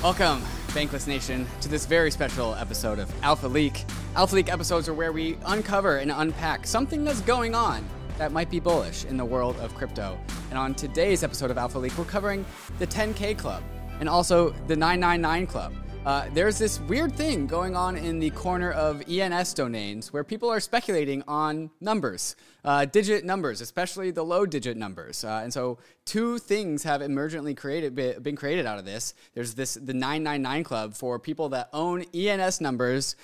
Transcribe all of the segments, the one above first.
Welcome, Bankless Nation, to this very special episode of Alpha Leak. Alpha Leak episodes are where we uncover and unpack something that's going on that might be bullish in the world of crypto. And on today's episode of Alpha Leak, we're covering the 10K Club and also the 999 Club. Uh, there's this weird thing going on in the corner of ENS domains where people are speculating on numbers, uh, digit numbers, especially the low digit numbers. Uh, and so, two things have emergently created, been created out of this. There's this the 999 Club for people that own ENS numbers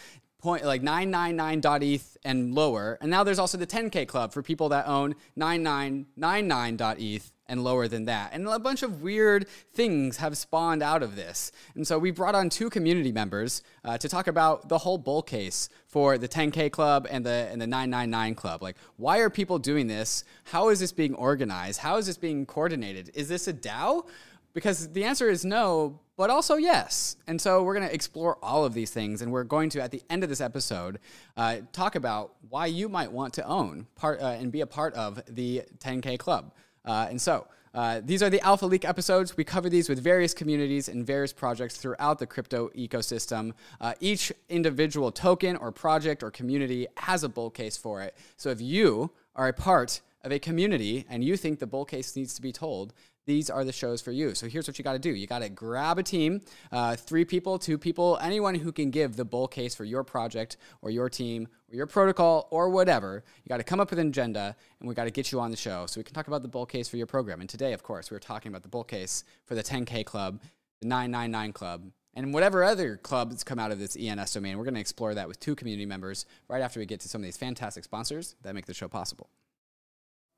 point like 999.eth and lower. And now there's also the 10K club for people that own 9999.eth and lower than that. And a bunch of weird things have spawned out of this. And so we brought on two community members uh, to talk about the whole bull case for the 10K club and the and the 999 club. Like, why are people doing this? How is this being organized? How is this being coordinated? Is this a DAO? Because the answer is no, but also yes. And so we're going to explore all of these things, and we're going to, at the end of this episode, uh, talk about why you might want to own part uh, and be a part of the 10K club. Uh, and so uh, these are the Alpha Leak episodes. We cover these with various communities and various projects throughout the crypto ecosystem. Uh, each individual token or project or community has a bull case for it. So if you are a part of a community and you think the bull case needs to be told, these are the shows for you. So here's what you got to do you got to grab a team, uh, three people, two people, anyone who can give the bull case for your project or your team or your protocol or whatever. You got to come up with an agenda and we got to get you on the show so we can talk about the bull case for your program. And today, of course, we're talking about the bull case for the 10K club, the 999 club, and whatever other clubs come out of this ENS domain. We're going to explore that with two community members right after we get to some of these fantastic sponsors that make the show possible.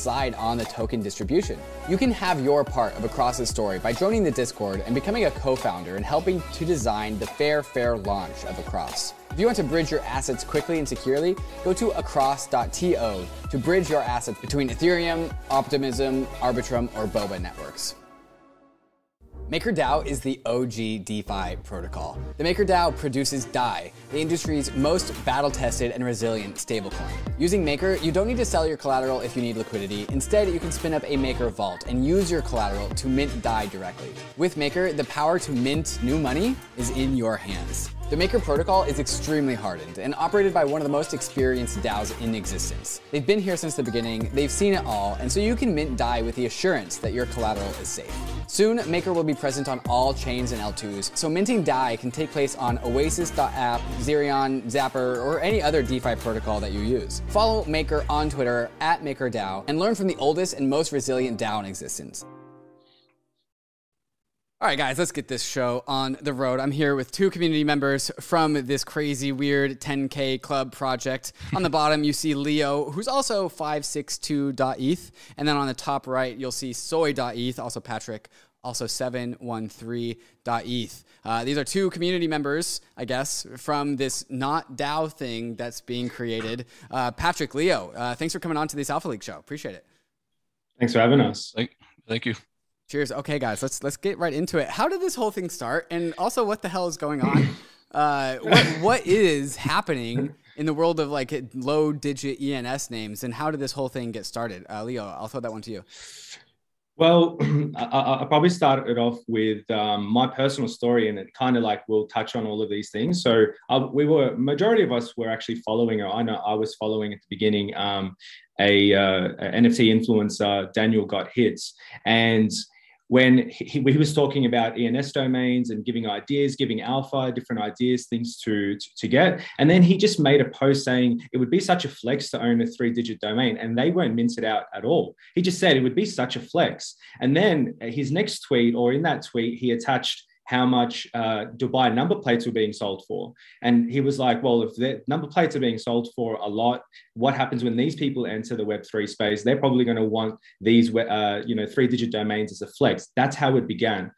decide on the token distribution. You can have your part of Across's story by joining the Discord and becoming a co-founder and helping to design the fair, fair launch of Across. If you want to bridge your assets quickly and securely, go to across.to to bridge your assets between Ethereum, Optimism, Arbitrum, or Boba networks. MakerDAO is the OG DeFi protocol. The MakerDAO produces DAI, the industry's most battle-tested and resilient stablecoin. Using Maker, you don't need to sell your collateral if you need liquidity. Instead, you can spin up a Maker vault and use your collateral to mint DAI directly. With Maker, the power to mint new money is in your hands. The Maker protocol is extremely hardened and operated by one of the most experienced DAOs in existence. They've been here since the beginning, they've seen it all, and so you can mint DAI with the assurance that your collateral is safe. Soon, Maker will be present on all chains and L2s, so minting DAI can take place on Oasis.app, Zerion, Zapper, or any other DeFi protocol that you use. Follow Maker on Twitter at MakerDAO and learn from the oldest and most resilient DAO in existence. All right, guys, let's get this show on the road. I'm here with two community members from this crazy, weird 10K club project. On the bottom, you see Leo, who's also 562.eth. And then on the top right, you'll see soy.eth, also Patrick, also 713.eth. Uh, these are two community members, I guess, from this not DAO thing that's being created. Uh, Patrick, Leo, uh, thanks for coming on to this Alpha Leak show. Appreciate it. Thanks for having us. Thank, thank you. Cheers. Okay, guys, let's let's get right into it. How did this whole thing start, and also what the hell is going on Uh, what what is happening in the world of like low digit ENS names, and how did this whole thing get started? Uh, Leo, I'll throw that one to you. Well, I, will probably start it off with um, my personal story, and it kind of like will touch on all of these things. So uh, we were majority of us were actually following, or I know I was following at the beginning, um, a, uh, a NFT influencer, Daniel Got Hits, and when he, he, was talking about ENS domains and giving ideas, giving alpha, different ideas, things to, to, to, get. And then he just made a post saying it would be such a flex to own a three digit domain. And they weren't minted out at all. He just said it would be such a flex. And then his next tweet, or in that tweet, he attached how much uh, Dubai number plates were being sold for. And he was like, well, if the number plates are being sold for a lot, what happens when these people enter the Web3 space? They're probably going to want these, uh, you know, three digit domains as a flex. That's how it began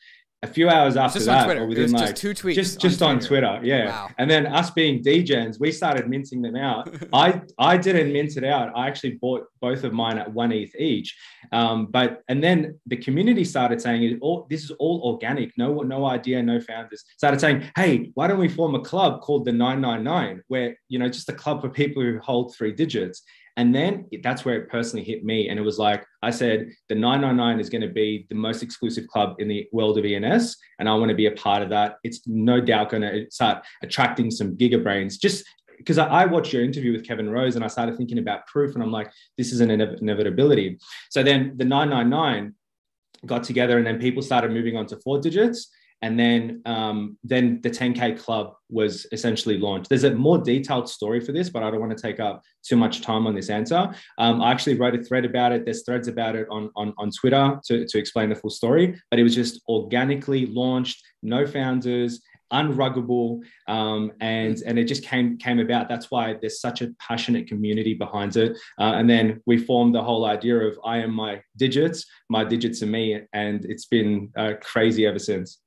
a few hours after that, or within like just two tweets, just just on Twitter, on Twitter yeah. Wow. And then us being degens, we started minting them out. I I didn't mint it out. I actually bought both of mine at one ETH each. Um, but and then the community started saying, "All this is all organic. No no idea, no founders." Started saying, "Hey, why don't we form a club called the 999, where you know just a club for people who hold three digits." And then that's where it personally hit me. And it was like, I said, the 999 is going to be the most exclusive club in the world of ENS. And I want to be a part of that. It's no doubt going to start attracting some giga brains. Just because I, I, watched your interview with Kevin Rose and I started thinking about proof. And I'm like, this is an inevitability. So then the 999 got together and then people started moving on to four digits and then um, then the 10k club was essentially launched. There's a more detailed story for this but i don't want to take up too much time on this answer. Um, i actually wrote a thread about it. There's threads about it on, on, on twitter to, to explain the full story but it was just organically launched no founders unruggable um, and and it just came came about. That's why there's such a passionate community behind it. Uh, and then we formed the whole idea of i am my digits my digits are me and it's been uh, crazy ever since.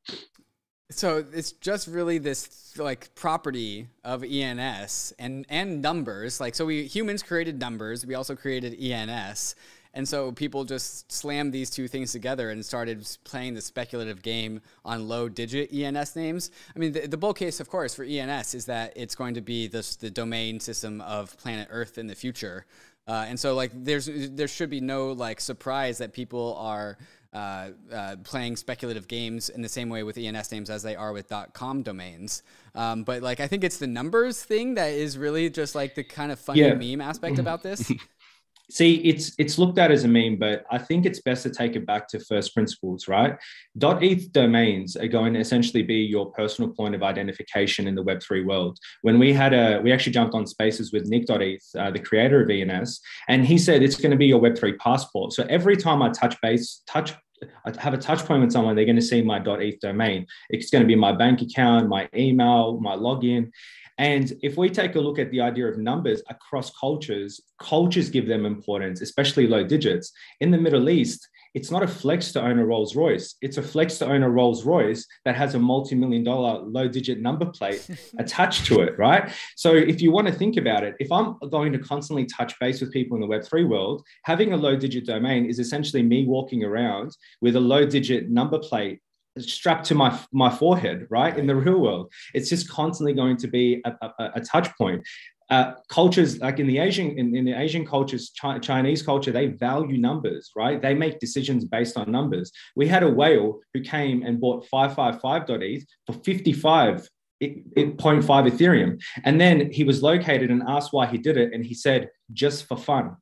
So it's just really this like property of ens and and numbers. Like so we humans created numbers. We also created ens and so people just slammed these two things together and started playing the speculative game on low digit ENS names. I mean, the, the bull case, of course, for ENS is that it's going to be this, the domain system of planet Earth in the future. Uh, and so, like, there's there should be no like surprise that people are uh, uh, playing speculative games in the same way with ENS names as they are with .com domains. Um, but like, I think it's the numbers thing that is really just like the kind of funny yeah. meme aspect about this. See, it's it's looked at as a meme, but I think it's best to take it back to first principles, right? .eth domains are going to essentially be your personal point of identification in the Web3 world. When we had a, we actually jumped on spaces with Nick.eth, uh, the creator of ENS, and he said it's going to be your Web3 passport. So every time I touch base, touch I have a touch point with someone, they're going to see my .eth domain. It's going to be my bank account, my email, my login. And if we take a look at the idea of numbers across cultures, cultures give them importance, especially low digits. In the Middle East, it's not a flex to own a Rolls Royce. It's a flex to own a Rolls Royce that has a multi million dollar low digit number plate attached to it, right? So if you want to think about it, if I'm going to constantly touch base with people in the Web3 world, having a low digit domain is essentially me walking around with a low digit number plate strapped to my my forehead right in the real world. It's just constantly going to be a, a, a touch point. Uh, cultures like in the asian in, in the asian cultures Chi- chinese culture they value numbers right? They make decisions based on numbers. We had a whale who came and bought 555.eth for 55 0.5 ethereum. And then he was located and asked why he did it. And he said just for fun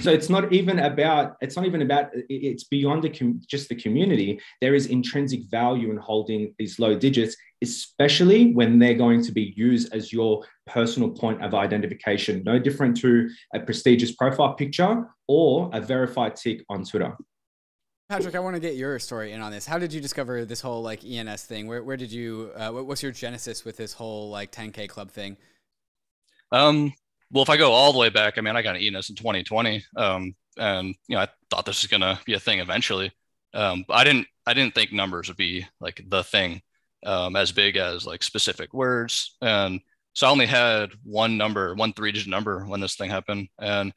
so it's not even about it's not even about it's beyond the com- just the community there is intrinsic value in holding these low digits especially when they're going to be used as your personal point of identification no different to a prestigious profile picture or a verified tick on twitter Patrick, I want to get your story in on this. How did you discover this whole like ENS thing? Where, where did you, uh, what's your genesis with this whole like 10K club thing? Um, well, if I go all the way back, I mean, I got an ENS in 2020, um, and you know, I thought this was gonna be a thing eventually. Um, but I didn't, I didn't think numbers would be like the thing um, as big as like specific words. And so I only had one number, one three-digit number when this thing happened, and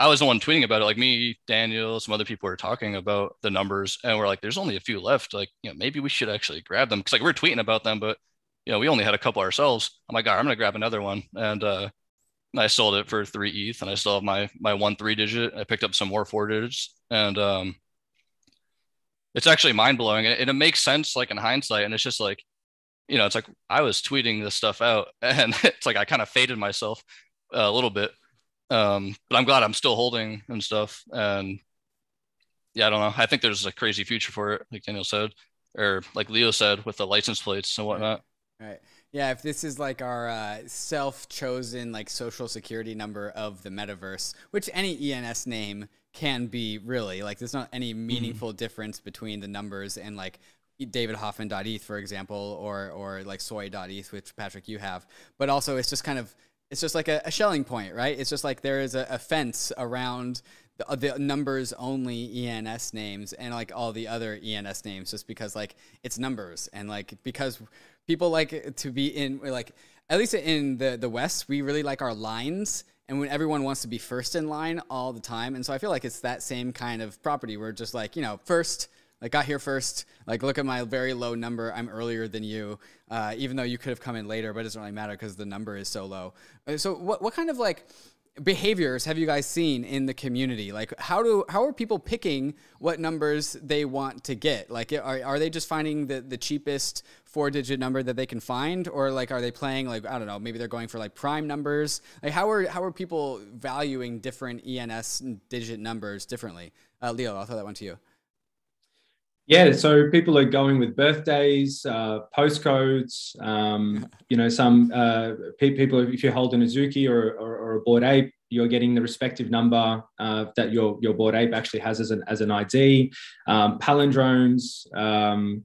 I was the one tweeting about it. Like me, Daniel, some other people were talking about the numbers, and we're like, "There's only a few left. Like, you know, maybe we should actually grab them." Because like we're tweeting about them, but you know, we only had a couple ourselves. I'm like, right, I'm gonna grab another one, and uh, I sold it for three ETH, and I still have my my one three digit. I picked up some more four digits, and um, it's actually mind blowing, and it makes sense like in hindsight. And it's just like, you know, it's like I was tweeting this stuff out, and it's like I kind of faded myself a little bit, um, but I'm glad I'm still holding and stuff. And yeah, I don't know. I think there's a crazy future for it, like Daniel said, or like Leo said, with the license plates and whatnot. Right. right. Yeah, if this is like our uh, self-chosen like social security number of the metaverse, which any ENS name can be really like, there's not any mm-hmm. meaningful mm-hmm. difference between the numbers and like David Hoffman.eth, for example, or or like soy.eth, which Patrick you have. But also, it's just kind of it's just like a, a Schelling point, right? It's just like there is a, a fence around the, the, numbers only ENS names and like all the other ENS names, just because like it's numbers and like because people like to be in like at least in the the West, we really like our lines. And when everyone wants to be first in line all the time. And so I feel like it's that same kind of property. We're just like, you know, first, like got here first. Like look at my very low number. I'm earlier than you, uh, even though you could have come in later, but it doesn't really matter because the number is so low. Uh, so what what kind of like behaviors have you guys seen in the community? Like how do how are people picking what numbers they want to get? Like are, are they just finding the, the cheapest four digit number that they can find or like are they playing like I don't know, maybe they're going for like prime numbers? Like how are how are people valuing different ENS digit numbers differently? Uh, Leo, I'll throw that one to you. Yeah, so people are going with birthdays, uh, postcodes. Um, you know, some uh, people, if you hold an Azuki or, or, or, a Bored Ape, you're getting the respective number uh, that your your Bored Ape actually has as an as an ID. Um, palindromes. Um,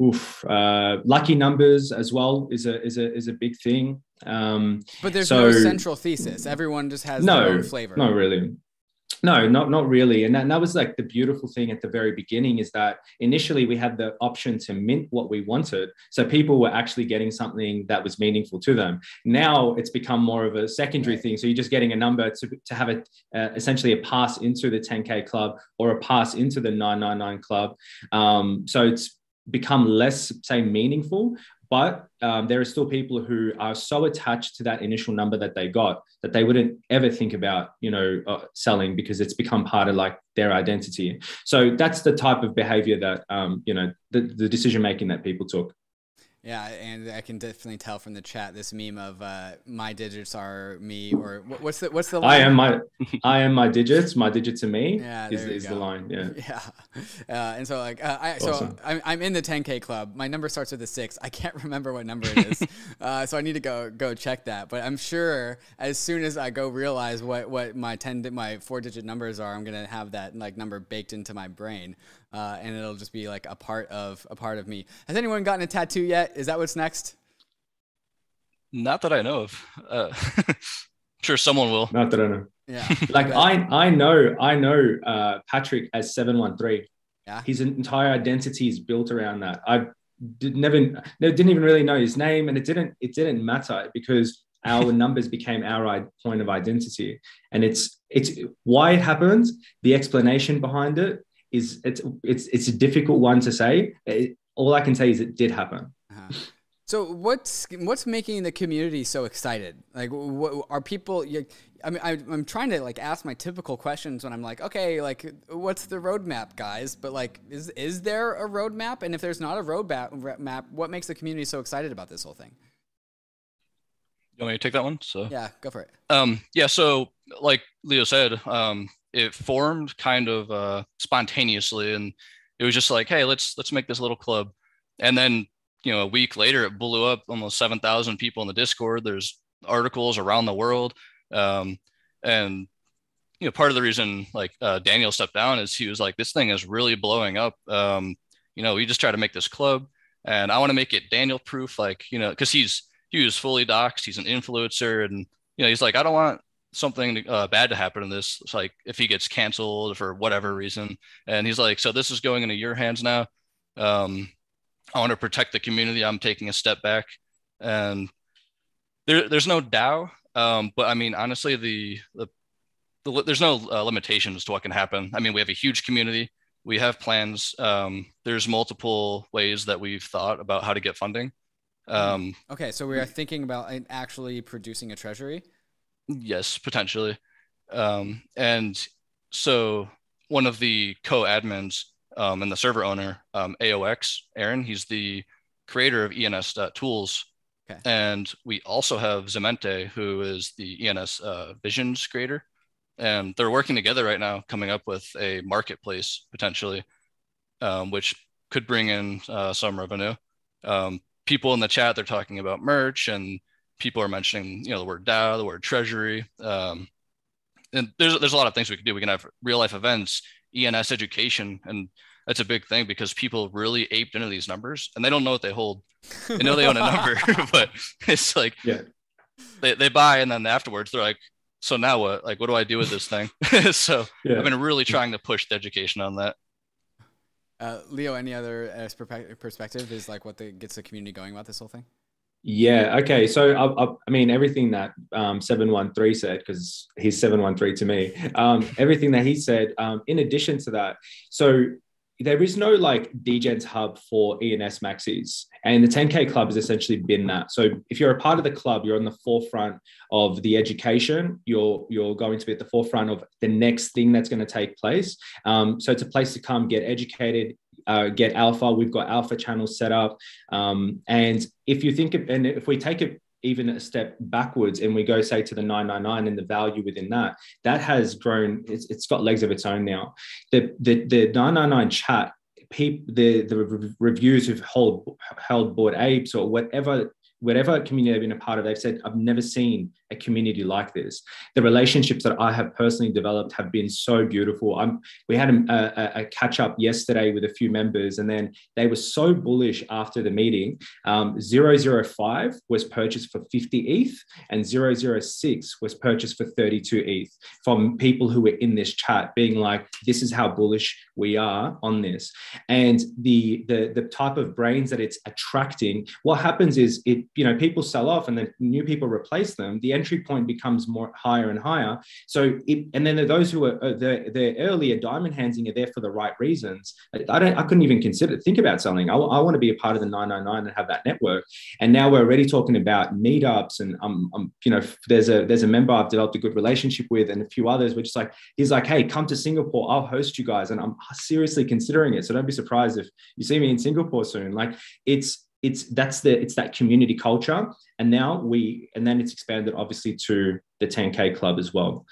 oof, uh, lucky numbers as well is a is a is a big thing. Um, but there's so, no central thesis. Everyone just has no, their own flavor. No, really. No, not not really. And that, and that was like the beautiful thing at the very beginning is that initially we had the option to mint what we wanted. So people were actually getting something that was meaningful to them. Now it's become more of a secondary thing. So you're just getting a number to, to have a uh, essentially a pass into the 10K club or a pass into the 999 club. Um, so it's become less, say, meaningful, but um, there are still people who are so attached to that initial number that they got that they wouldn't ever think about, you know, uh, selling because it's become part of like their identity. So that's the type of behavior that, um, you know, the, the decision making that people took. Yeah, and I can definitely tell from the chat this meme of uh, my digits are me, or what's the what's the line? I am my I am my digits. My digits are me. Yeah, is, is the line. Yeah, yeah. Uh, and so like uh, I awesome. so I'm, I'm in the 10k club. My number starts with a six. I can't remember what number it is, uh, so I need to go go check that. But I'm sure as soon as I go realize what what my 10 my four digit numbers are, I'm gonna have that like number baked into my brain uh, and it'll just be like a part of a part of me. Has anyone gotten a tattoo yet? Is that what's next? Not that I know of. Uh, sure, someone will. Not that I know. Yeah, like I I know I know uh, Patrick as seven one three. Yeah, his entire identity is built around that. I did never didn't even really know his name, and it didn't it didn't matter because our numbers became our point of identity, and it's it's why it happens. The explanation behind it is it's it's it's a difficult one to say. It, all I can say is it did happen. Uh-huh. So what's what's making the community so excited? Like, what, are people? I mean, I, am trying to like ask my typical questions when I'm like, okay, like, what's the roadmap, guys? But like, is is there a roadmap? And if there's not a roadmap, map, what makes the community so excited about this whole thing? You want me to take that one? So yeah, go for it. Um, yeah. So like Leo said, um, it formed kind of uh, spontaneously, and it was just like, hey, let's let's make this little club. And then you know, a week later, it blew up. Almost seven thousand people in the Discord. There's articles around the world, um, and you know, part of the reason like uh, Daniel stepped down is he was like, this thing is really blowing up. Um, you know, we just try to make this club, and I want to make it Daniel proof, like you know, because he's he was fully doxxed. He's an influencer, and you know, he's like, I don't want something uh, bad to happen in this. It's like if he gets canceled for whatever reason, and he's like, so this is going into your hands now. Um, I want to protect the community. I'm taking a step back, and there, there's no DAO. Um, but I mean, honestly, the the, the there's no uh, limitations to what can happen. I mean, we have a huge community. We have plans. Um, there's multiple ways that we've thought about how to get funding. Um, okay, so we are thinking about actually producing a treasury. Yes, potentially. Um, and so one of the co-admins um, and the server owner, um, AOX, Aaron, he's the creator of ENS tools. Okay. And we also have Zemente, who is the ENS uh, visions creator. And they're working together right now, coming up with a marketplace potentially, um, which could bring in uh, some revenue. Um, people in the chat, they're talking about merch and people are mentioning, you know, the word DAO, the word treasury. Um, and there's, there's a lot of things we can do. We can have real life events, ENS education, and that's a big thing because people really aped into these numbers and they don't know what they hold. They know they own a number, but it's like yeah. they, they buy and then afterwards they're like, so now what? Like, what do I do with this thing? so yeah. I've been really trying to push the education on that. Uh, Leo, any other uh, perspective is like what the, gets the community going about this whole thing? Yeah. Okay. So I, I, I mean, everything that um, seven one three said, because he's seven one three to me. Um, everything that he said. Um, in addition to that, so there is no like Degens hub for ENS maxis, and the 10K club has essentially been that. So if you're a part of the club, you're on the forefront of the education. You're you're going to be at the forefront of the next thing that's going to take place. Um, so it's a place to come get educated, uh, get alpha. We've got alpha channels set up. Um, and if you think, of, and if we take it even a step backwards and we go say to the 999 and the value within that, that has grown, it's, it's got legs of its own now. The, the, the 999 chat, people, the, the reviews who've held, held Bored Apes or whatever whatever community I've been a part of, they've said, I've never seen a community like this. The relationships that I have personally developed have been so beautiful. I'm, we had a, a, a catch up yesterday with a few members, and then they were so bullish after the meeting. Um, 005 was purchased for 50 ETH, and 006 was purchased for 32 ETH from people who were in this chat, being like, this is how bullish we are on this. And the, the, the type of brains that it's attracting, what happens is it you know people sell off and then new people replace them the entry point becomes more higher and higher. So it, and then those who are the, the earlier diamond handsing are there for the right reasons. I don't i couldn't even consider think about selling. I, I want to be a part of the 999 and have that network. And now we're already talking about meetups and um, um you know there's a there's a member i've developed a good relationship with and a few others which is like he's like hey come to singapore. I'll host you guys. And i'm seriously considering it. So don't be surprised if you see me in singapore soon. Like it's it's that's the it's that community culture and now we and then it's expanded obviously to the 10k club as well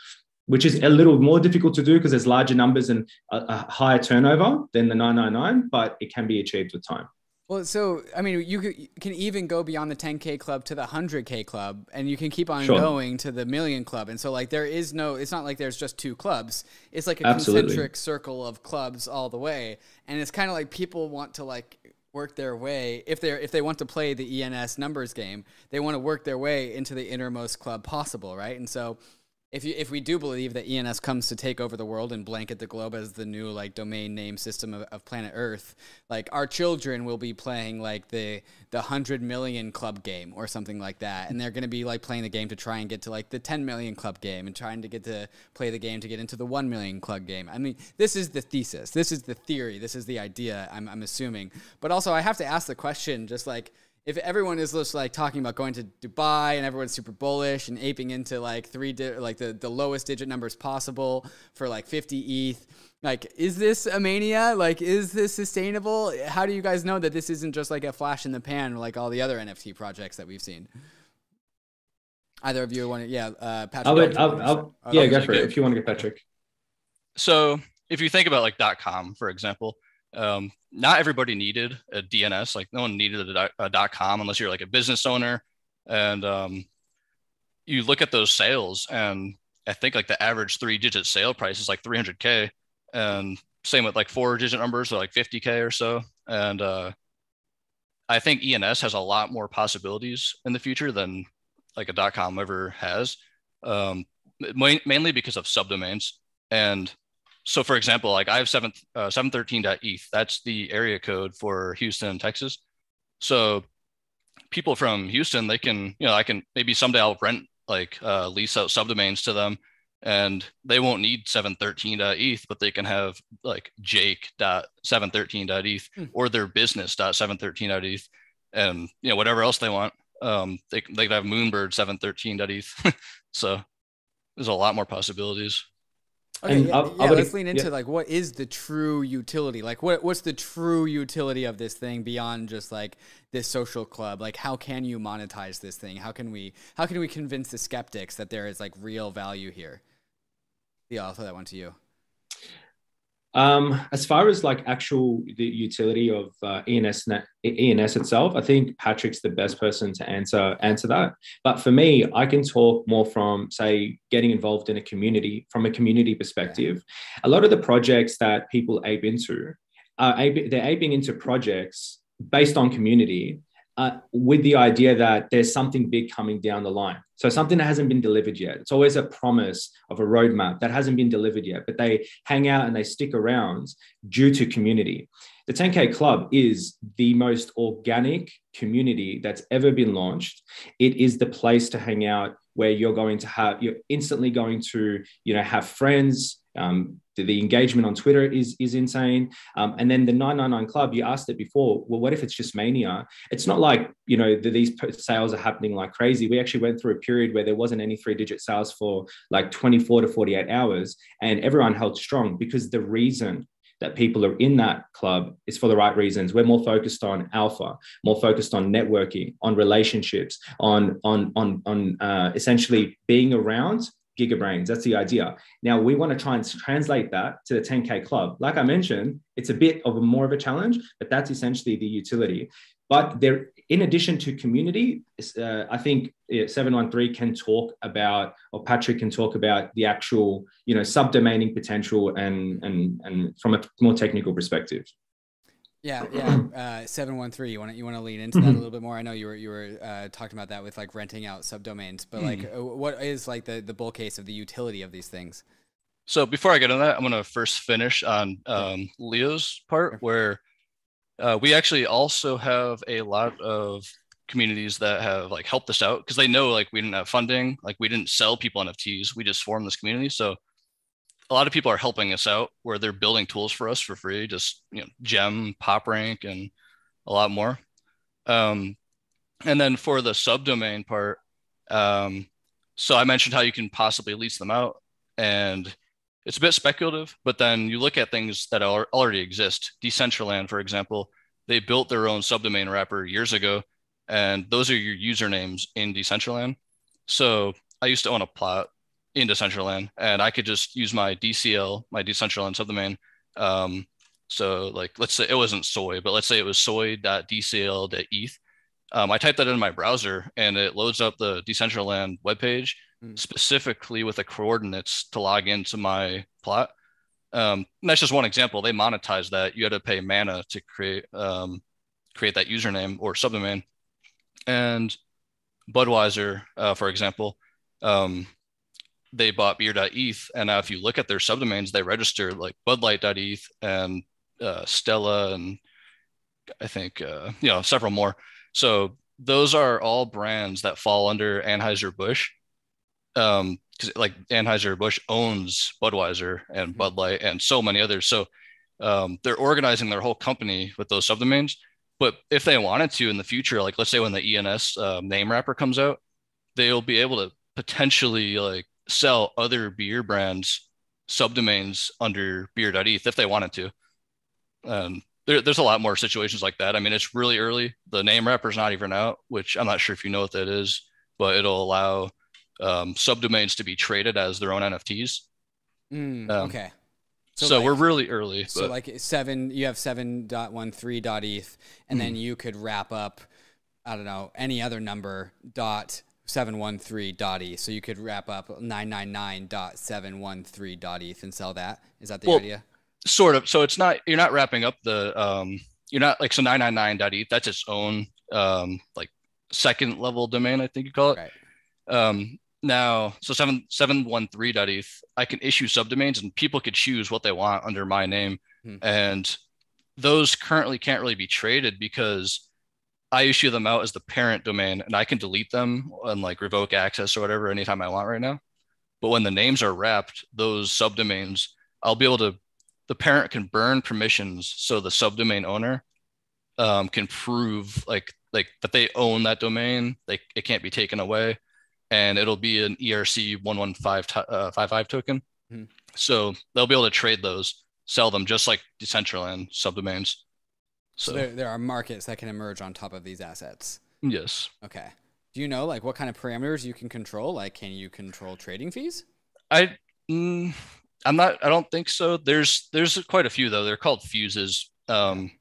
which is a little more difficult to do because there's larger numbers and a, a higher turnover than the 999 but it can be achieved with time well, so I mean, you, can even go beyond the 10k club to the 100k club, and you can keep on sure. going to the million club. And so, like, there is no, it's not like there's just two clubs. It's like a Absolutely. concentric circle of clubs all the way. And it's kind of like people want to like work their way if they're if they want to play the ENS numbers game, they want to work their way into the innermost club possible, right? And so if you, if we do believe that ENS comes to take over the world and blanket the globe as the new like domain name system of, of planet Earth, like our children will be playing like the the hundred million club game or something like that, and they're going to be like playing the game to try and get to like the ten million club game and trying to get to play the game to get into the one million club game. I mean, this is the thesis, this is the theory, this is the idea. I'm I'm assuming, but also I have to ask the question, just like if everyone is just like talking about going to Dubai and everyone's super bullish and aping into like three di- like the, the lowest digit numbers possible for like 50 ETH, like is this a mania? Like is this sustainable? How do you guys know that this isn't just like a flash in the pan like all the other NFT projects that we've seen? Either of you want to? Yeah, uh, Patrick. I would. I'll, I'll, oh, yeah, go for it if you want to get Patrick. So if you think about like .com, for example, um, not everybody needed a DNS. Like no one needed a, a .com unless you're like a business owner. And um, you look at those sales, and I think like the average three-digit sale price is like 300k, and same with like four-digit numbers, like 50k or so. And uh, I think ENS has a lot more possibilities in the future than like a .com ever has, um, mainly because of subdomains. And so for example, like I have seven, uh, 713.eth. That's the area code for Houston, Texas. So people from Houston, they can, you know, I can maybe someday I'll rent like uh, lease out subdomains to them and they won't need 713.eth, but they can have like jake.713.eth mm. or their business.713.eth. and you know whatever else they want. Um, they they could have Moonbird seven thirteen ETH. so there's a lot more possibilities. Okay, and yeah, I, yeah I let's lean into yeah. like what is the true utility? Like what what's the true utility of this thing beyond just like this social club? Like how can you monetize this thing? How can we how can we convince the skeptics that there is like real value here? Yeah, I'll throw that one to you. Um, as far as like actual the utility of uh, ENS ENS itself, I think Patrick's the best person to answer answer that. But for me, I can talk more from say getting involved in a community from a community perspective. A lot of the projects that people ape into, uh, they're aping into projects based on community uh, with the idea that there's something big coming down the line. So something that hasn't been delivered yet. It's always a promise of a roadmap that hasn't been delivered yet, but they hang out and they stick around due to community. The 10K Club is the most organic community that's ever been launched. It is the place to hang out where you're going to have, you're instantly going to, you know, have friends, um, the, the, engagement on Twitter is is insane. Um, and then the 999 Club, you asked it before. Well, what if it's just mania? It's not like you know the, these sales are happening like crazy. We actually went through a period where there wasn't any three digit sales for like 24 to 48 hours, and everyone held strong because the reason that people are in that club is for the right reasons. We're more focused on alpha, more focused on networking, on relationships, on on on on uh, essentially being around gigabrains. That's the idea. Now we want to try and translate that to the 10K club. Like I mentioned, it's a bit of a more of a challenge, but that's essentially the utility. But there, in addition to community, uh, I think 713 can talk about, or Patrick can talk about the actual, you know, subdomaining potential and and and from a more technical perspective. Yeah, yeah. Uh, Seven one three. You want to you want to lean into that a little bit more? I know you were you were uh, talking about that with like renting out subdomains, but like, mm. uh, what is like the the bull case of the utility of these things? So before I get on that, I'm gonna first finish on um, Leo's part where uh, we actually also have a lot of communities that have like helped us out because they know like we didn't have funding, like we didn't sell people NFTs, we just formed this community. So a lot of people are helping us out where they're building tools for us for free, just you know, gem, pop rank, and a lot more. Um, and then for the subdomain part, um, so I mentioned how you can possibly lease them out, and it's a bit speculative. But then you look at things that are, already exist. Decentraland, for example, they built their own subdomain wrapper years ago, and those are your usernames in Decentraland. So I used to own a plot in Decentraland, and I could just use my DCL, my Decentraland subdomain. Um, so like, let's say it wasn't soy, but let's say it was soy.dcl.eth. Um, I type that in my browser, and it loads up the Decentraland webpage mm. specifically with the coordinates to log into my plot. Um, that's just one example. They monetize that. You had to pay mana to create um, create that username or subdomain. And Budweiser, uh, for example, um, they bought beer.eth and now if you look at their subdomains they register like budlight.eth and uh, stella and i think uh, you know several more. So those are all brands that fall under anheuser-busch um because like anheuser-busch owns budweiser and mm-hmm. bud light and so many others. So um, they're organizing their whole company with those subdomains. But if they wanted to in the future like let's say when the ens uh, name wrapper comes out they'll be able to potentially like sell other beer brands subdomains under beer.eth if they wanted to. Um, there, there's a lot more situations like that. I mean, it's really early. The name wrapper's not even out, which I'm not sure if you know what that is, but it'll allow um, subdomains to be traded as their own NFTs. Mm, um, okay. So, so like, we're really early. So but. like seven, you have seven dot one three dot eth, and mm then you could wrap up, I don't know, any other number dot 713.eth. So you could wrap up 999.713.eth and sell that. Is that the well, idea? Sort of. So it's not, you're not wrapping up the, um, you're not like, so 999.eth, that's its own, um, like second level domain, I think you call it. Right. Um, now, so 7, 713.eth, I can issue subdomains and people could choose what they want under my name. Hmm. And those currently can't really be traded because I issue them out as the parent domain and I can delete them and like revoke access or whatever anytime I want right now. But when the names are wrapped, those subdomains, I'll be able to, the parent can burn permissions so the subdomain owner um, can prove like like that they own that domain. Like it can't be taken away, and it'll be an ERC one one uh, five five token. Mm-hmm. So they'll be able to trade those, sell them just like Decentraland subdomains. So, so there, there are markets that can emerge on top of these assets. Yes. Okay. Do you know like what kind of parameters you can control? Like, can you control trading fees? I, mm, I'm not. I don't think so. There's there's quite a few though. They're called fuses. Um,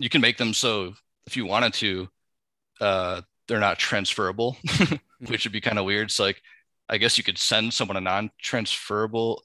you can make them so if you wanted to, uh, they're not transferable, which would be kind of weird. So like, I guess you could send someone a non-transferable.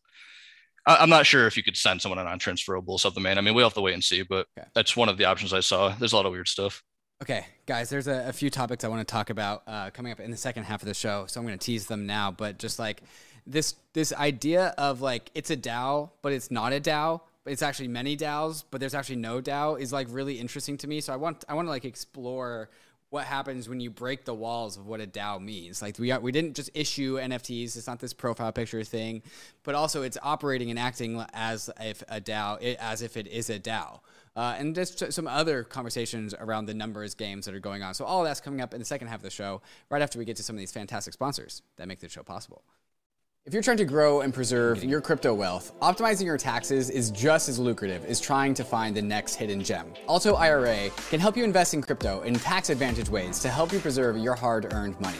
I, am not sure if you could send someone a non-transferable subdomain. I mean, we'll have to wait and see, but okay. that's one of the options I saw. There's a lot of weird stuff. Okay, guys, there's a, a, few topics I want to talk about uh, coming up in the second half of the show, so I'm going to tease them now. But just like this, this idea of like it's a DAO, but it's not a DAO, but it's actually many DAOs, but there's actually no DAO is like really interesting to me. So I want I want to like explore what happens when you break the walls of what a DAO means. Like we we didn't just issue NFTs. It's not this profile picture thing, but also it's operating and acting as if a DAO, as if it is a DAO. Uh, and just some other conversations around the numbers games that are going on. So all that's coming up in the second half of the show, right after we get to some of these fantastic sponsors that make the show possible. If you're trying to grow and preserve your crypto wealth, optimizing your taxes is just as lucrative as trying to find the next hidden gem. Alto IRA can help you invest in crypto in tax advantage ways to help you preserve your hard earned money.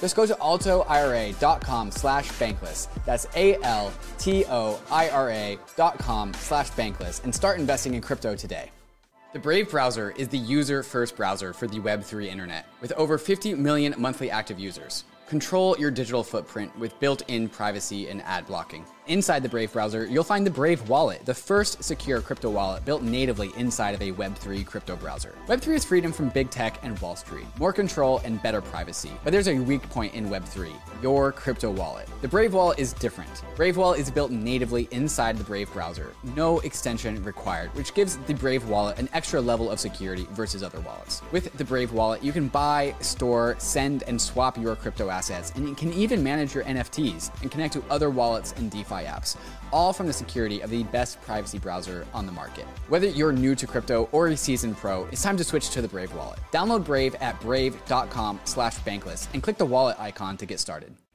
Just go to altoira.com slash bankless. That's A-L-T-O-I-R-A dot com slash bankless and start investing in crypto today. The Brave browser is the user-first browser for the Web3 internet with over 50 million monthly active users. Control your digital footprint with built-in privacy and ad blocking. Inside the Brave browser, you'll find the Brave Wallet, the first secure crypto wallet built natively inside of a Web3 crypto browser. Web3 is freedom from big tech and Wall Street, more control and better privacy. But there's a weak point in Web3 your crypto wallet. The Brave Wallet is different. Brave Wallet is built natively inside the Brave browser, no extension required, which gives the Brave Wallet an extra level of security versus other wallets. With the Brave Wallet, you can buy, store, send, and swap your crypto assets, and you can even manage your NFTs and connect to other wallets and DeFi apps, all from the security of the best privacy browser on the market. Whether you're new to crypto or a seasoned pro, it's time to switch to the Brave wallet. Download Brave at brave.com slash bankless and click the wallet icon to get started.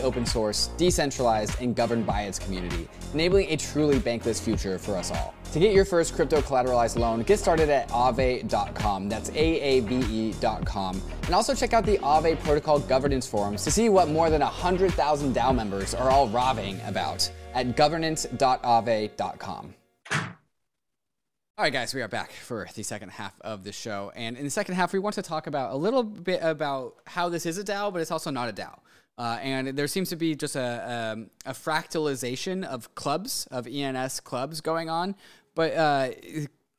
open source, decentralized, and governed by its community, enabling a truly bankless future for us all. To get your first crypto collateralized loan, get started at aave.com. That's A-A-V-E.com. And also check out the Aave Protocol Governance Forums to see what more than 100,000 DAO members are all raving about at governance.aave.com. All right, guys, we are back for the second half of the show. And in the second half, we want to talk about a little bit about how this is a DAO, but it's also not a DAO. Uh, and there seems to be just a, um, a, fractalization of clubs, of ENS clubs going on. But uh,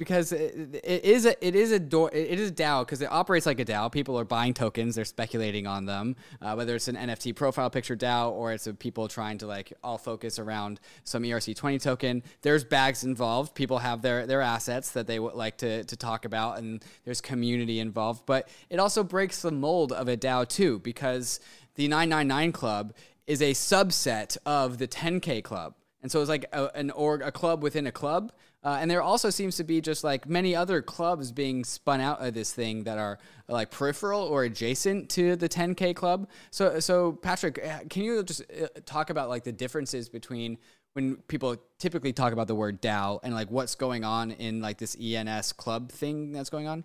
because it, it is a it is a it is a DAO because it operates like a DAO. People are buying tokens, they're speculating on them, uh, whether it's an NFT profile picture DAO or it's people trying to like all focus around some ERC20 token. There's bags involved. People have their their assets that they would like to to talk about, and there's community involved. But it also breaks the mold of a DAO too because the 999 Club is a subset of the 10K Club. And so it's like a, an org, a club within a club. Uh, and there also seems to be just like many other clubs being spun out of this thing that are like peripheral or adjacent to the 10K club. So, so Patrick, uh, can you just uh, talk about like the differences between when people typically talk about the word DAO and like what's going on in like this ENS club thing that's going on?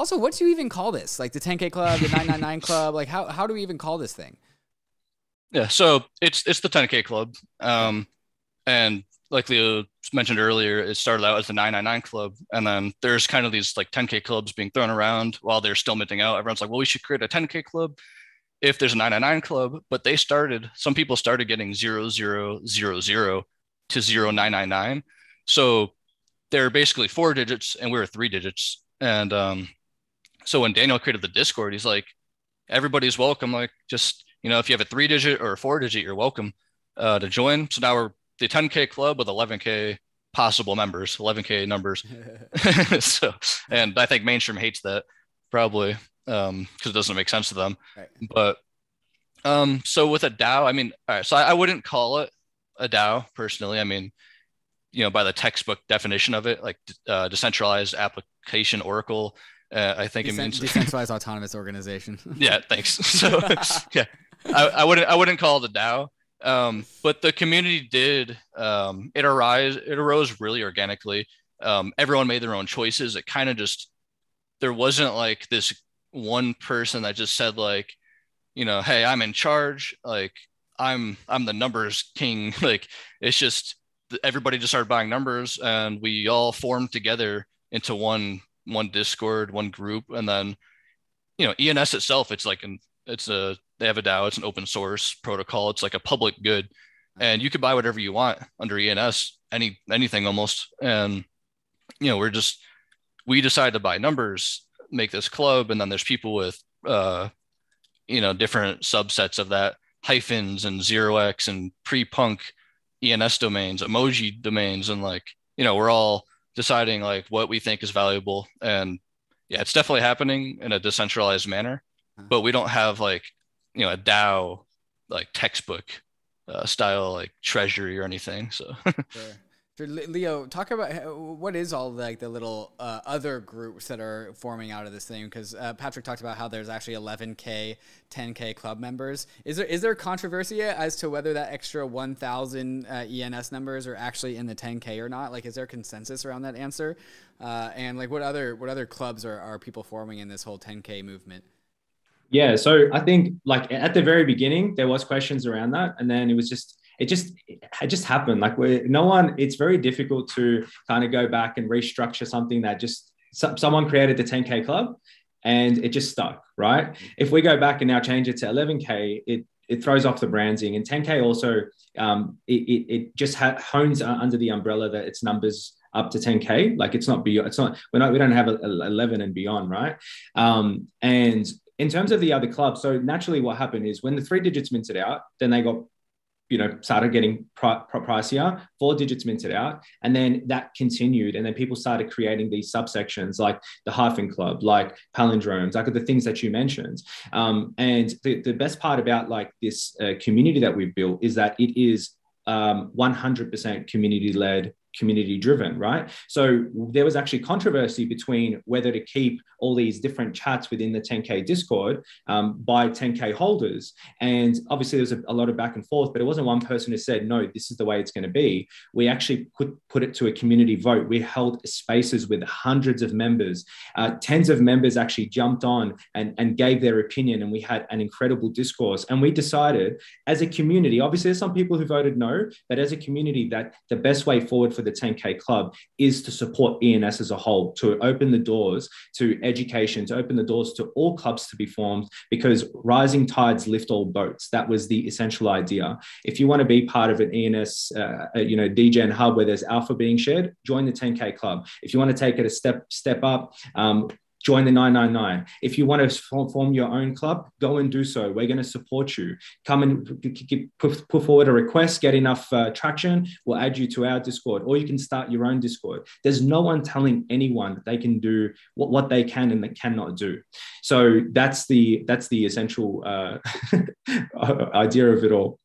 Also, what do you even call this? Like the 10K Club, the 999 Club? Like how how do we even call this thing? Yeah, so it's it's the 10K Club, um, and like Leo mentioned earlier, it started out as the 999 Club, and then there's kind of these like 10K clubs being thrown around while they're still minting out. Everyone's like, well, we should create a 10K club if there's a 999 club, but they started. Some people started getting zero zero zero zero to zero nine nine nine, so they're basically four digits, and we were three digits, and um, so when Daniel created the Discord, he's like, everybody's welcome. Like, just, you know, if you have a three digit or a four digit, you're welcome uh, to join. So now we're the 10K club with 11K possible members, 11K numbers. so, and I think mainstream hates that probably because um, it doesn't make sense to them. Right. But um, so with a DAO, I mean, all right, so I, I wouldn't call it a DAO personally. I mean, you know, by the textbook definition of it, like uh, decentralized application Oracle, uh, I think Decent, it means decentralized autonomous organization. yeah, thanks. So yeah, I, I, wouldn't I wouldn't call it a DAO, um, but the community did um, it arise it arose really organically. Um, everyone made their own choices. It kind of just there wasn't like this one person that just said like, you know, hey, I'm in charge. Like I'm I'm the numbers king. like it's just everybody just started buying numbers, and we all formed together into one one Discord, one group, and then you know ENS itself. It's like an it's a they have a DAO. It's an open source protocol. It's like a public good, and you could buy whatever you want under ENS, any anything almost. And you know we're just we decided to buy numbers, make this club, and then there's people with uh you know different subsets of that hyphens and zero x and pre-punk ENS domains, emoji domains, and like you know we're all deciding like what we think is valuable and yeah it's definitely happening in a decentralized manner uh-huh. but we don't have like you know a dao like textbook uh, style like treasury or anything so sure. Leo, talk about what is all like the little uh, other groups that are forming out of this thing? Because uh, Patrick talked about how there's actually 11k, 10k club members. Is there is there controversy as to whether that extra 1,000 uh, ENS numbers are actually in the 10k or not? Like, is there consensus around that answer? Uh, and like, what other what other clubs are are people forming in this whole 10k movement? Yeah, so I think like at the very beginning there was questions around that, and then it was just it just it just happened. Like we no one. It's very difficult to kind of go back and restructure something that just someone created the 10k club and it just stuck. Right. If we go back and now change it to 11k, it it throws off the branding and 10k also um, it, it, it just ha- hones under the umbrella that its numbers up to 10k like it's not beyond it's not we're not we don't have a, a 11 and beyond right um, and in terms of the other clubs so naturally what happened is when the three digits minted out then they got you know, started getting pri- pricier, four digits minted out. And then that continued. And then people started creating these subsections like the Hyphen Club, like palindromes, like the things that you mentioned. Um, and the, the best part about like this uh, community that we've built is that it is um, 100% community led community driven, right? So there was actually controversy between whether to keep all these different chats within the 10K Discord um, by 10K holders. And obviously, there was a, a, lot of back and forth, but it wasn't one person who said, no, this is the way it's going to be. We actually put, put it to a community vote. We held spaces with hundreds of members. Uh, tens of members actually jumped on and, and gave their opinion, and we had an incredible discourse. And we decided as a community, obviously, there's some people who voted no, but as a community, that the best way forward for the 10K club is to support ENS as a whole, to open the doors to education, to open the doors to all clubs to be formed, because rising tides lift all boats. That was the essential idea. If you want to be part of an ENS, uh, you know, degen hub where there's alpha being shared, join the 10K club. If you want to take it a step step up, um, join the 999. If you want to form your own club, go and do so. We're going to support you. Come and put, forward a request, get enough uh, traction, we'll add you to our Discord, or you can start your own Discord. There's no one telling anyone that they can do what, what they can and they cannot do. So that's the that's the essential uh, idea of it all.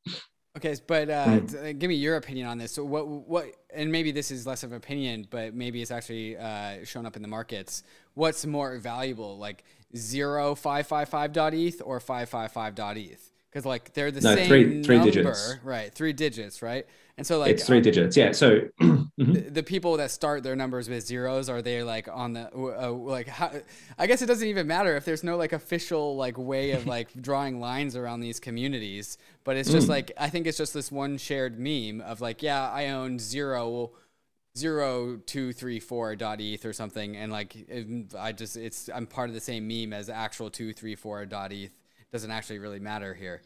Okay, but uh, mm. give me your opinion on this. So what what and maybe this is less of an opinion, but maybe it's actually uh, shown up in the markets. What's more valuable, like zero five five five dot ETH or five five five dot ETH? Because like they're the no, same three, three number, digits. right? Three digits, right? And so like it's three digits, yeah. So mm-hmm. the, the, people that start their numbers with zeros are they like on the uh, like how, I guess it doesn't even matter if there's no like official like way of like drawing lines around these communities, but it's just mm. like I think it's just this one shared meme of like yeah I own zero zero two three four dot eth or something and like i just it's i'm part of the same meme as actual two three four dot eth doesn't actually really matter here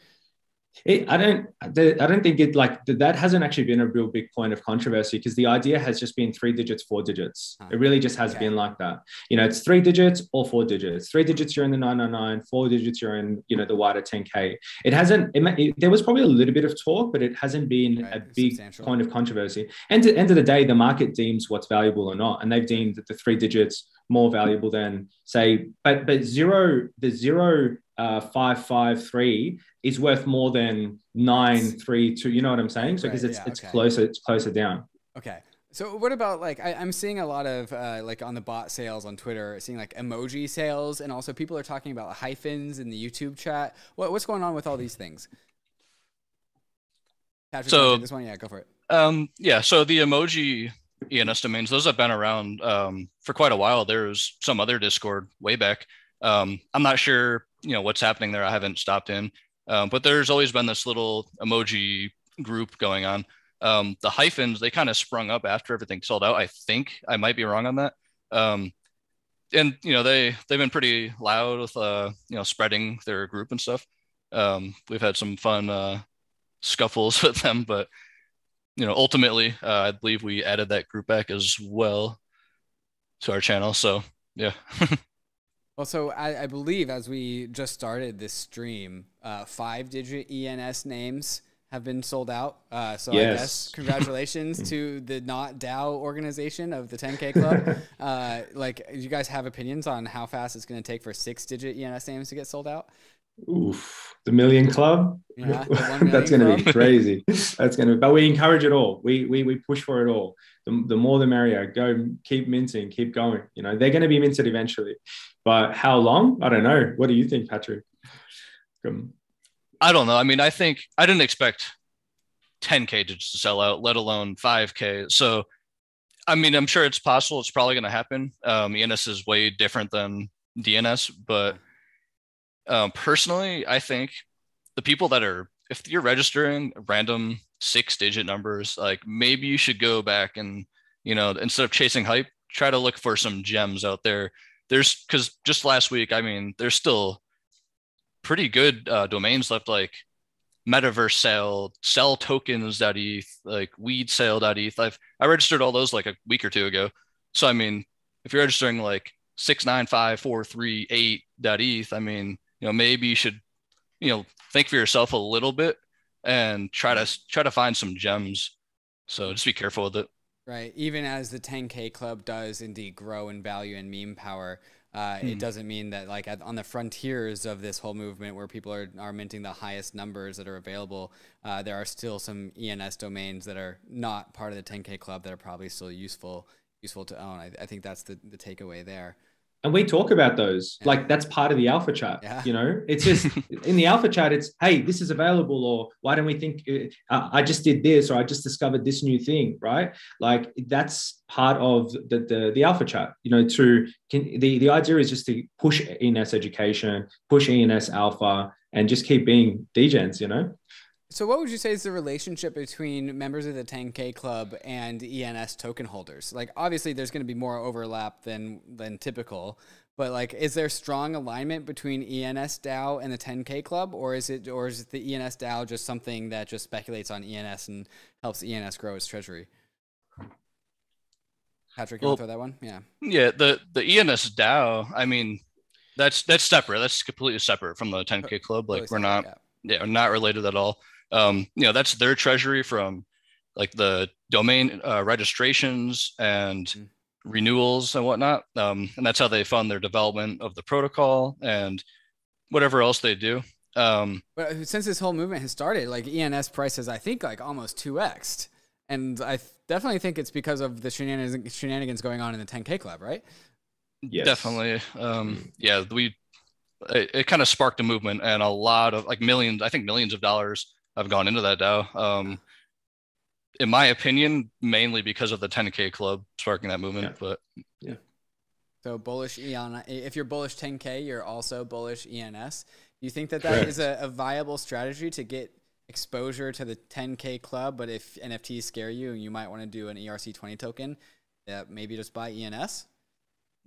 it, I don't. I don't think it like that hasn't actually been a real big point of controversy because the idea has just been three digits, four digits. Huh. It really just has okay. been like that. You know, it's three digits or four digits. Three digits you're in the 999, four digits you're in you know the wider 10k. It hasn't. It, it, there was probably a little bit of talk, but it hasn't been right. a big point of controversy. And at the end of the day, the market deems what's valuable or not, and they've deemed that the three digits more valuable than say, but but zero the zero uh, five five three is worth more than nine three two. You know what I'm saying? So because right, it's yeah, it's okay. closer, it's closer down. Okay. So what about like I, am seeing a lot of uh, like on the bot sales on Twitter, seeing like emoji sales, and also people are talking about hyphens in the YouTube chat. What, what's going on with all these things? Patrick, so this one, yeah, go for it. Um, yeah. So the emoji ENS domains, those have been around um, for quite a while. There's some other Discord way back. Um, I'm not sure you know what's happening there. I haven't stopped in, um, but there's always been this little emoji group going on. Um, the hyphens they kind of sprung up after everything sold out. I think I might be wrong on that. Um, and you know they they've been pretty loud with uh, you know spreading their group and stuff. Um, we've had some fun uh, scuffles with them, but you know ultimately uh, I believe we added that group back as well to our channel. So yeah. Well, so I, I, believe as we just started this stream, uh, five digit ENS names have been sold out. Uh, so yes. I guess congratulations to the Not DAO organization of the 10K Club. uh, like, you guys have opinions on how fast it's going to take for six digit ENS names to get sold out? Oof, the million club. Yeah, that's going to be crazy. That's going to. be. But we encourage it all. We we we push for it all. The, the more the merrier. Go, keep minting, keep going. You know they're going to be minted eventually, but how long? I don't know. What do you think, Patrick? Um, I don't know. I mean, I think I didn't expect 10k to sell out, let alone 5k. So, I mean, I'm sure it's possible. It's probably going to happen. Um, ENS is way different than DNS, but um, personally, I think the people that are, if you're registering random six digit numbers, like maybe you should go back and, you know, instead of chasing hype, try to look for some gems out there. There's because just last week, I mean, there's still pretty good uh, domains left, like metaverse sale, sell tokens.eth, like weed sale.eth. I've I registered all those like a week or two ago. So I mean, if you're registering like six nine five four three eight eth, I mean, you know maybe you should you know think for yourself a little bit and try to try to find some gems. So just be careful with it. Right. Even as the 10k club does indeed grow in value and meme power uh, it hmm. doesn't mean that like at, on the frontiers of this whole movement where people are, are minting the highest numbers that are available uh, there are still some ens domains that are not part of the 10k club that are probably still useful useful to own. I, I think that's the, the takeaway there and we talk about those yeah. like that's part of the alpha chart yeah. you know it's just in the alpha chart it's hey this is available or why don't we think uh, i just did this or i just discovered this new thing right like that's part of the the, the alpha chart you know to can, the the idea is just to push ens education push ens alpha and just keep being degens you know so, what would you say is the relationship between members of the 10K Club and ENS token holders? Like, obviously, there's going to be more overlap than than typical, but like, is there strong alignment between ENS DAO and the 10K Club, or is it or is it the ENS DAO just something that just speculates on ENS and helps ENS grow its treasury? Patrick, you well, want to throw that one? Yeah. Yeah. The the ENS DAO. I mean, that's that's separate. That's completely separate from the 10K Club. Like, we're not. Yeah, not related at all um, you know that's their treasury from like the domain uh, registrations and mm-hmm. renewals and whatnot um, and that's how they fund their development of the protocol and whatever else they do um, but since this whole movement has started like ens prices i think like almost 2x and i th- definitely think it's because of the shenanigans, shenanigans going on in the 10k club right yes. definitely um, mm-hmm. yeah we it, it kind of sparked a movement and a lot of like millions i think millions of dollars have gone into that DAO. Um, in my opinion, mainly because of the 10K club sparking that movement. Yeah. But Yeah. So bullish EON. If you're bullish 10K, you're also bullish ENS. Do you think that that is Correct. a, a viable strategy to get exposure to the 10K club? But if NFTs scare you, you might want to do an ERC20 token. Uh, maybe just buy ENS.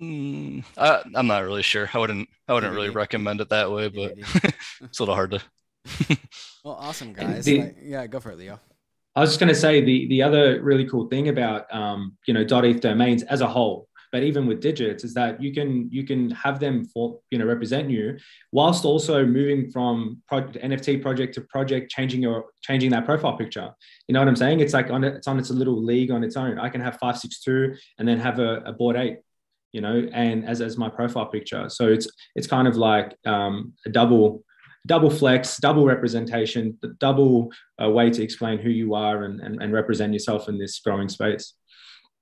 mm, I, I'm not really sure. I wouldn't. I wouldn't really recommend it that way. But it's a little hard to. Well, awesome guys. the- Like, yeah, go for it, Leo. I was just going to say the the other really cool thing about um, you know .eth domains as a whole, but even with digits, is that you can you can have them for you know represent you, whilst also moving from pro- NFT project to project, changing your changing that profile picture. You know what I'm saying? It's like on it's on its a little league on its own. I can have five six two and then have a, a Bored Ape, you know, and as as my profile picture. So it's it's kind of like um, a double double flex, double representation, double uh, way to explain who you are and, and, and represent yourself in this growing space.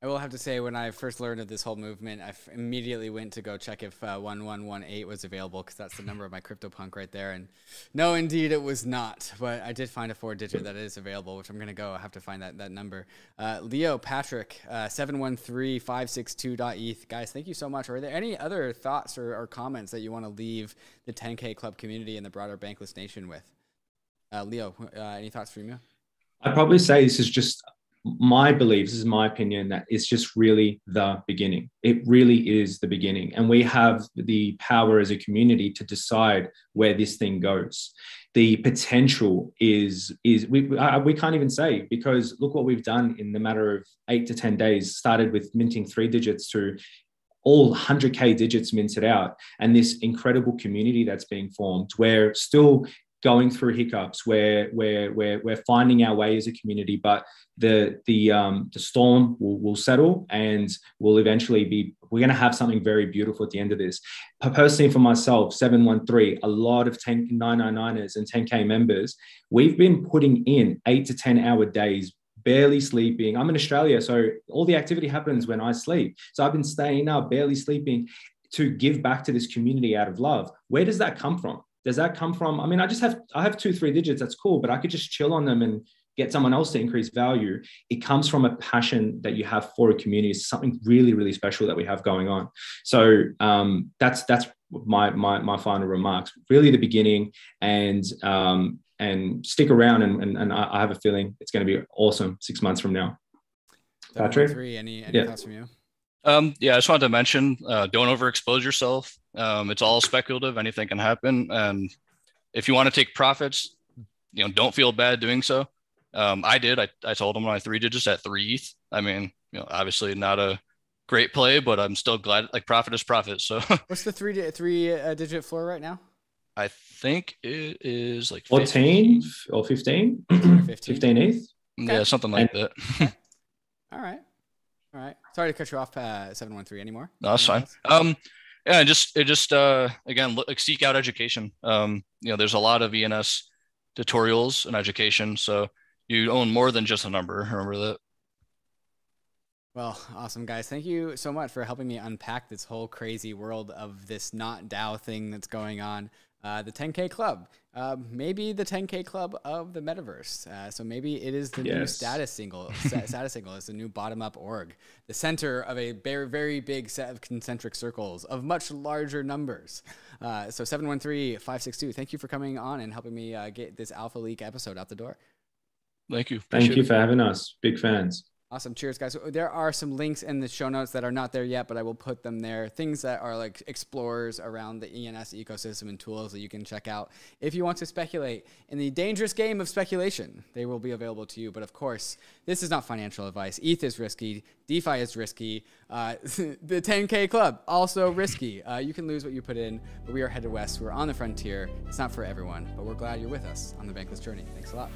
I will have to say, when I first learned of this whole movement, I immediately went to go check if uh, 1118 was available because that's the number of my CryptoPunk right there. And no, indeed, it was not. But I did find a four digit that is available, which I'm going to go. I have to find that, that number. Uh, Leo Patrick, uh, 713562.eth. Guys, thank you so much. Are there any other thoughts or, or comments that you want to leave the 10K Club community and the broader Bankless Nation with? Uh, Leo, uh, any thoughts from you? I'd probably say this is just my belief, this is my opinion, that it's just really the beginning. It really is the beginning. And we have the power as a community to decide where this thing goes. The potential is, is we, uh, we can't even say because look what we've done in the matter of eight to 10 days, started with minting three digits to all 100k digits minted out and this incredible community that's being formed we're still going through hiccups where where we're, we're finding our way as a community but the the um the storm will, will settle and we'll eventually be we're going to have something very beautiful at the end of this personally for myself 713 a lot of 10 999ers and 10k members we've been putting in 8 to 10 hour days barely sleeping. I'm in Australia, so all the activity happens when I sleep. So I've been staying up, barely sleeping to give back to this community out of love. Where does that come from? Does that come from? I mean, I just have I have two, three digits, that's cool, but I could just chill on them and get someone else to increase value. It comes from a passion that you have for a community. It's something really, really special that we have going on. So um, that's that's my my my final remarks. Really the beginning and um, and stick around and, and, and I have a feeling it's going to be awesome six months from now. Patrick? Three. Any, any Yeah. thoughts from you? Um, yeah, I just wanted to mention, uh, don't overexpose yourself. Um, it's all speculative. Anything can happen. And if you want to take profits, you know, don't feel bad doing so. Um, I did. I, I told him my three digits at three ETH. I mean, you know, obviously not a great play, but I'm still glad. Like profit is profit. So What's the three di- three uh, digit floor right now? I think it is like 14 or 15? 15. 15 ETH. Yeah, something like that. All right. All right. Sorry to cut you off, uh, 713 anymore. No, that's fine. Um, yeah, and just it just uh again look, like, seek out education. Um, you know, there's a lot of ENS tutorials and education, so you own more than just a number. Remember that. Well, awesome, guys. Thank you so much for helping me unpack this whole crazy world of this not DAO thing that's going on. Uh, the 10K Club. Uh, maybe the 10K Club of the metaverse. Uh, so maybe it is the new status single. status single is the new bottom up org, the center of a very, very big set of concentric circles of much larger numbers. Uh, so 713 562, thank you for coming on and helping me uh, get this Alpha Leak episode out the door. Thank you. Thank Appreciate you it. for having us. Big fans. Awesome. Cheers, guys. There are some links in the show notes that are not there yet, but I will put them there. Things that are like explorers around the ENS ecosystem and tools that you can check out if you want to speculate in the dangerous game of speculation. They will be available to you. But of course, this is not financial advice. ETH is risky. DeFi is risky. Uh, the 10K Club, also risky. Uh, you can lose what you put in, but we are headed west. We're on the frontier. It's not for everyone, but we're glad you're with us on the Bankless journey. Thanks a lot.